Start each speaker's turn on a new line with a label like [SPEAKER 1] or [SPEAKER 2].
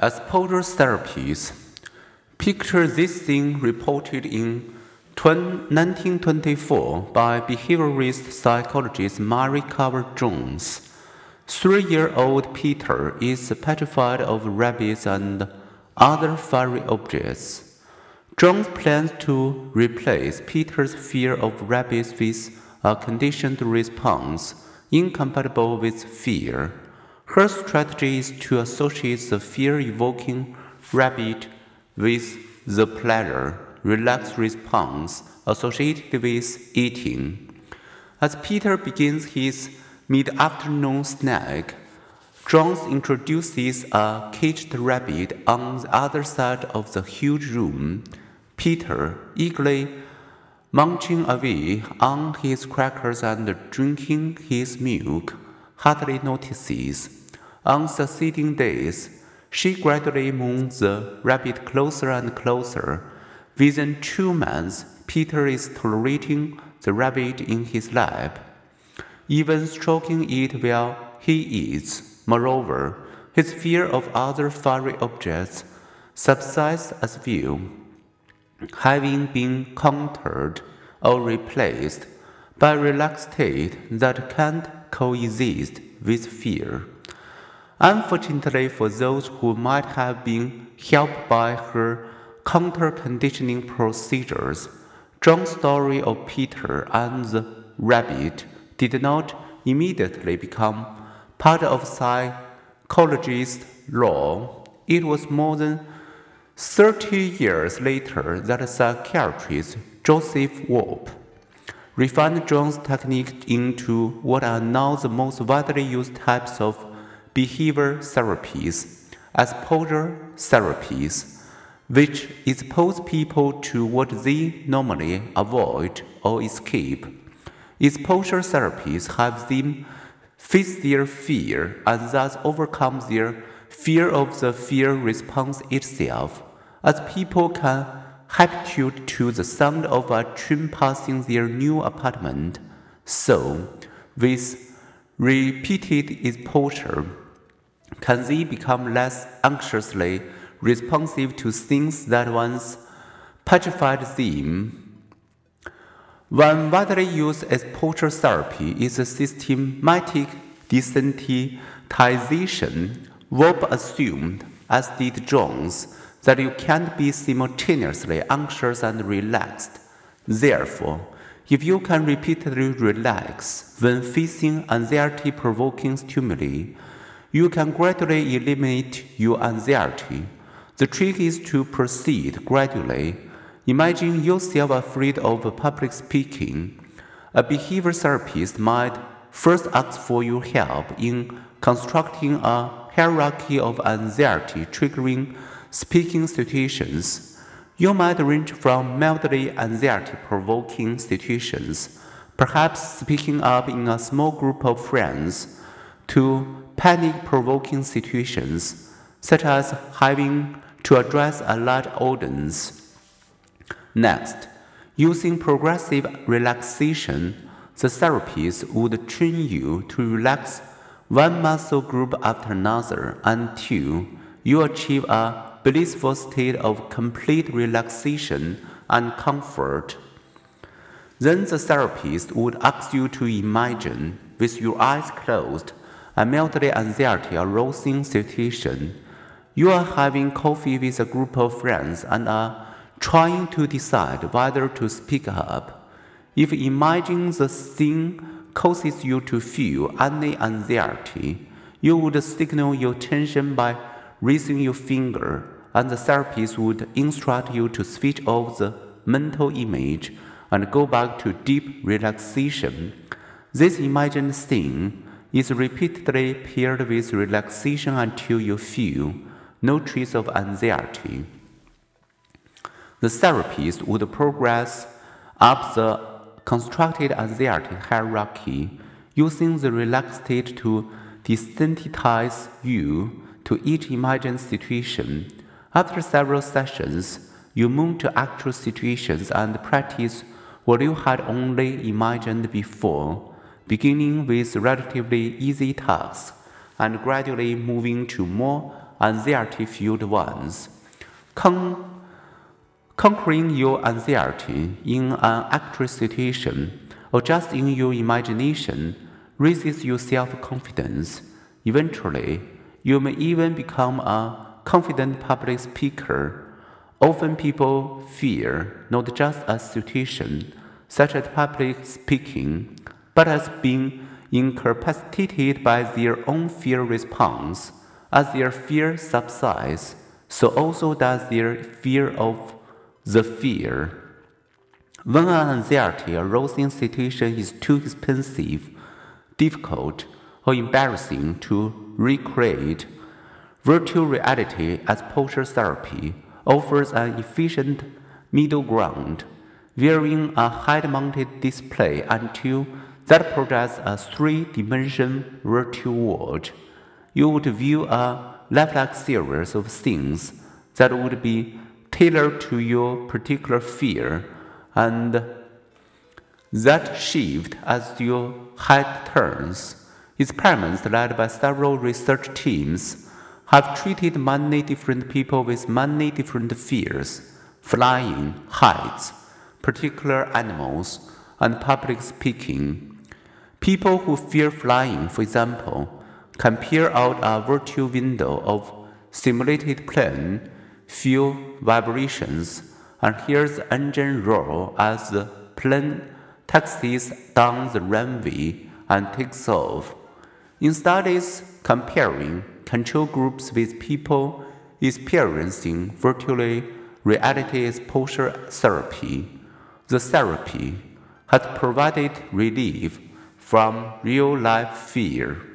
[SPEAKER 1] Exposure therapies, picture this scene reported in 1924 by behaviorist psychologist Mary Cover Jones. Three year old Peter is petrified of rabbits and other furry objects. Jones plans to replace Peter's fear of rabbits with a conditioned response incompatible with fear. Her strategy is to associate the fear evoking rabbit with the pleasure, relaxed response associated with eating. As Peter begins his mid afternoon snack, Jones introduces a caged rabbit on the other side of the huge room. Peter, eagerly munching away on his crackers and drinking his milk, hardly notices. On succeeding days, she gradually moves the rabbit closer and closer. Within two months, Peter is tolerating the rabbit in his lap, even stroking it while he eats. Moreover, his fear of other furry objects subsides as well, having been countered or replaced by a relaxed state that can't coexist with fear. Unfortunately for those who might have been helped by her counter conditioning procedures, Jones's story of Peter and the rabbit did not immediately become part of psychologist lore. It was more than 30 years later that psychiatrist Joseph Wolpe refined Jones's technique into what are now the most widely used types of behavior therapies as posture therapies, which expose people to what they normally avoid or escape. Exposure therapies have them face their fear and thus overcome their fear of the fear response itself, as people can habituate to the sound of a train passing their new apartment. So, with repeated exposure, can they become less anxiously responsive to things that once petrified them? One widely used exposure therapy is a systematic desensitization. Wolpe assumed, as did Jones, that you can't be simultaneously anxious and relaxed. Therefore, if you can repeatedly relax when facing anxiety provoking stimuli, you can gradually eliminate your anxiety. The trick is to proceed gradually. Imagine yourself afraid of public speaking. A behavior therapist might first ask for your help in constructing a hierarchy of anxiety triggering speaking situations. You might range from mildly anxiety provoking situations, perhaps speaking up in a small group of friends, to panic provoking situations, such as having to address a large audience. Next, using progressive relaxation, the therapist would train you to relax one muscle group after another until you achieve a blissful state of complete relaxation and comfort. Then the therapist would ask you to imagine, with your eyes closed, a mildly anxiety arousing situation. You are having coffee with a group of friends and are trying to decide whether to speak up. If imagining the scene causes you to feel any anxiety, you would signal your tension by raising your finger, and the therapist would instruct you to switch off the mental image and go back to deep relaxation. This imagined scene is repeatedly paired with relaxation until you feel no trace of anxiety. The therapist would progress up the constructed anxiety hierarchy using the relaxed state to desensitize you to each imagined situation. After several sessions, you move to actual situations and practice what you had only imagined before beginning with relatively easy tasks and gradually moving to more anxiety filled ones. Con- conquering your anxiety in an actual situation or just in your imagination raises your self confidence. Eventually, you may even become a confident public speaker. Often people fear not just a situation, such as public speaking, but as being incapacitated by their own fear response. As their fear subsides, so also does their fear of the fear. When an anxiety arousing situation is too expensive, difficult, or embarrassing to recreate, virtual reality as posture therapy offers an efficient middle ground, wearing a head-mounted display until that projects a three dimensional virtual world. You would view a lifelike series of things that would be tailored to your particular fear and that shift as your head turns. Experiments led by several research teams have treated many different people with many different fears flying, heights, particular animals, and public speaking. People who fear flying, for example, can peer out a virtual window of simulated plane, feel vibrations, and hear the engine roar as the plane taxis down the runway and takes off. In studies comparing control groups with people experiencing virtual reality exposure therapy, the therapy had provided relief from real life fear.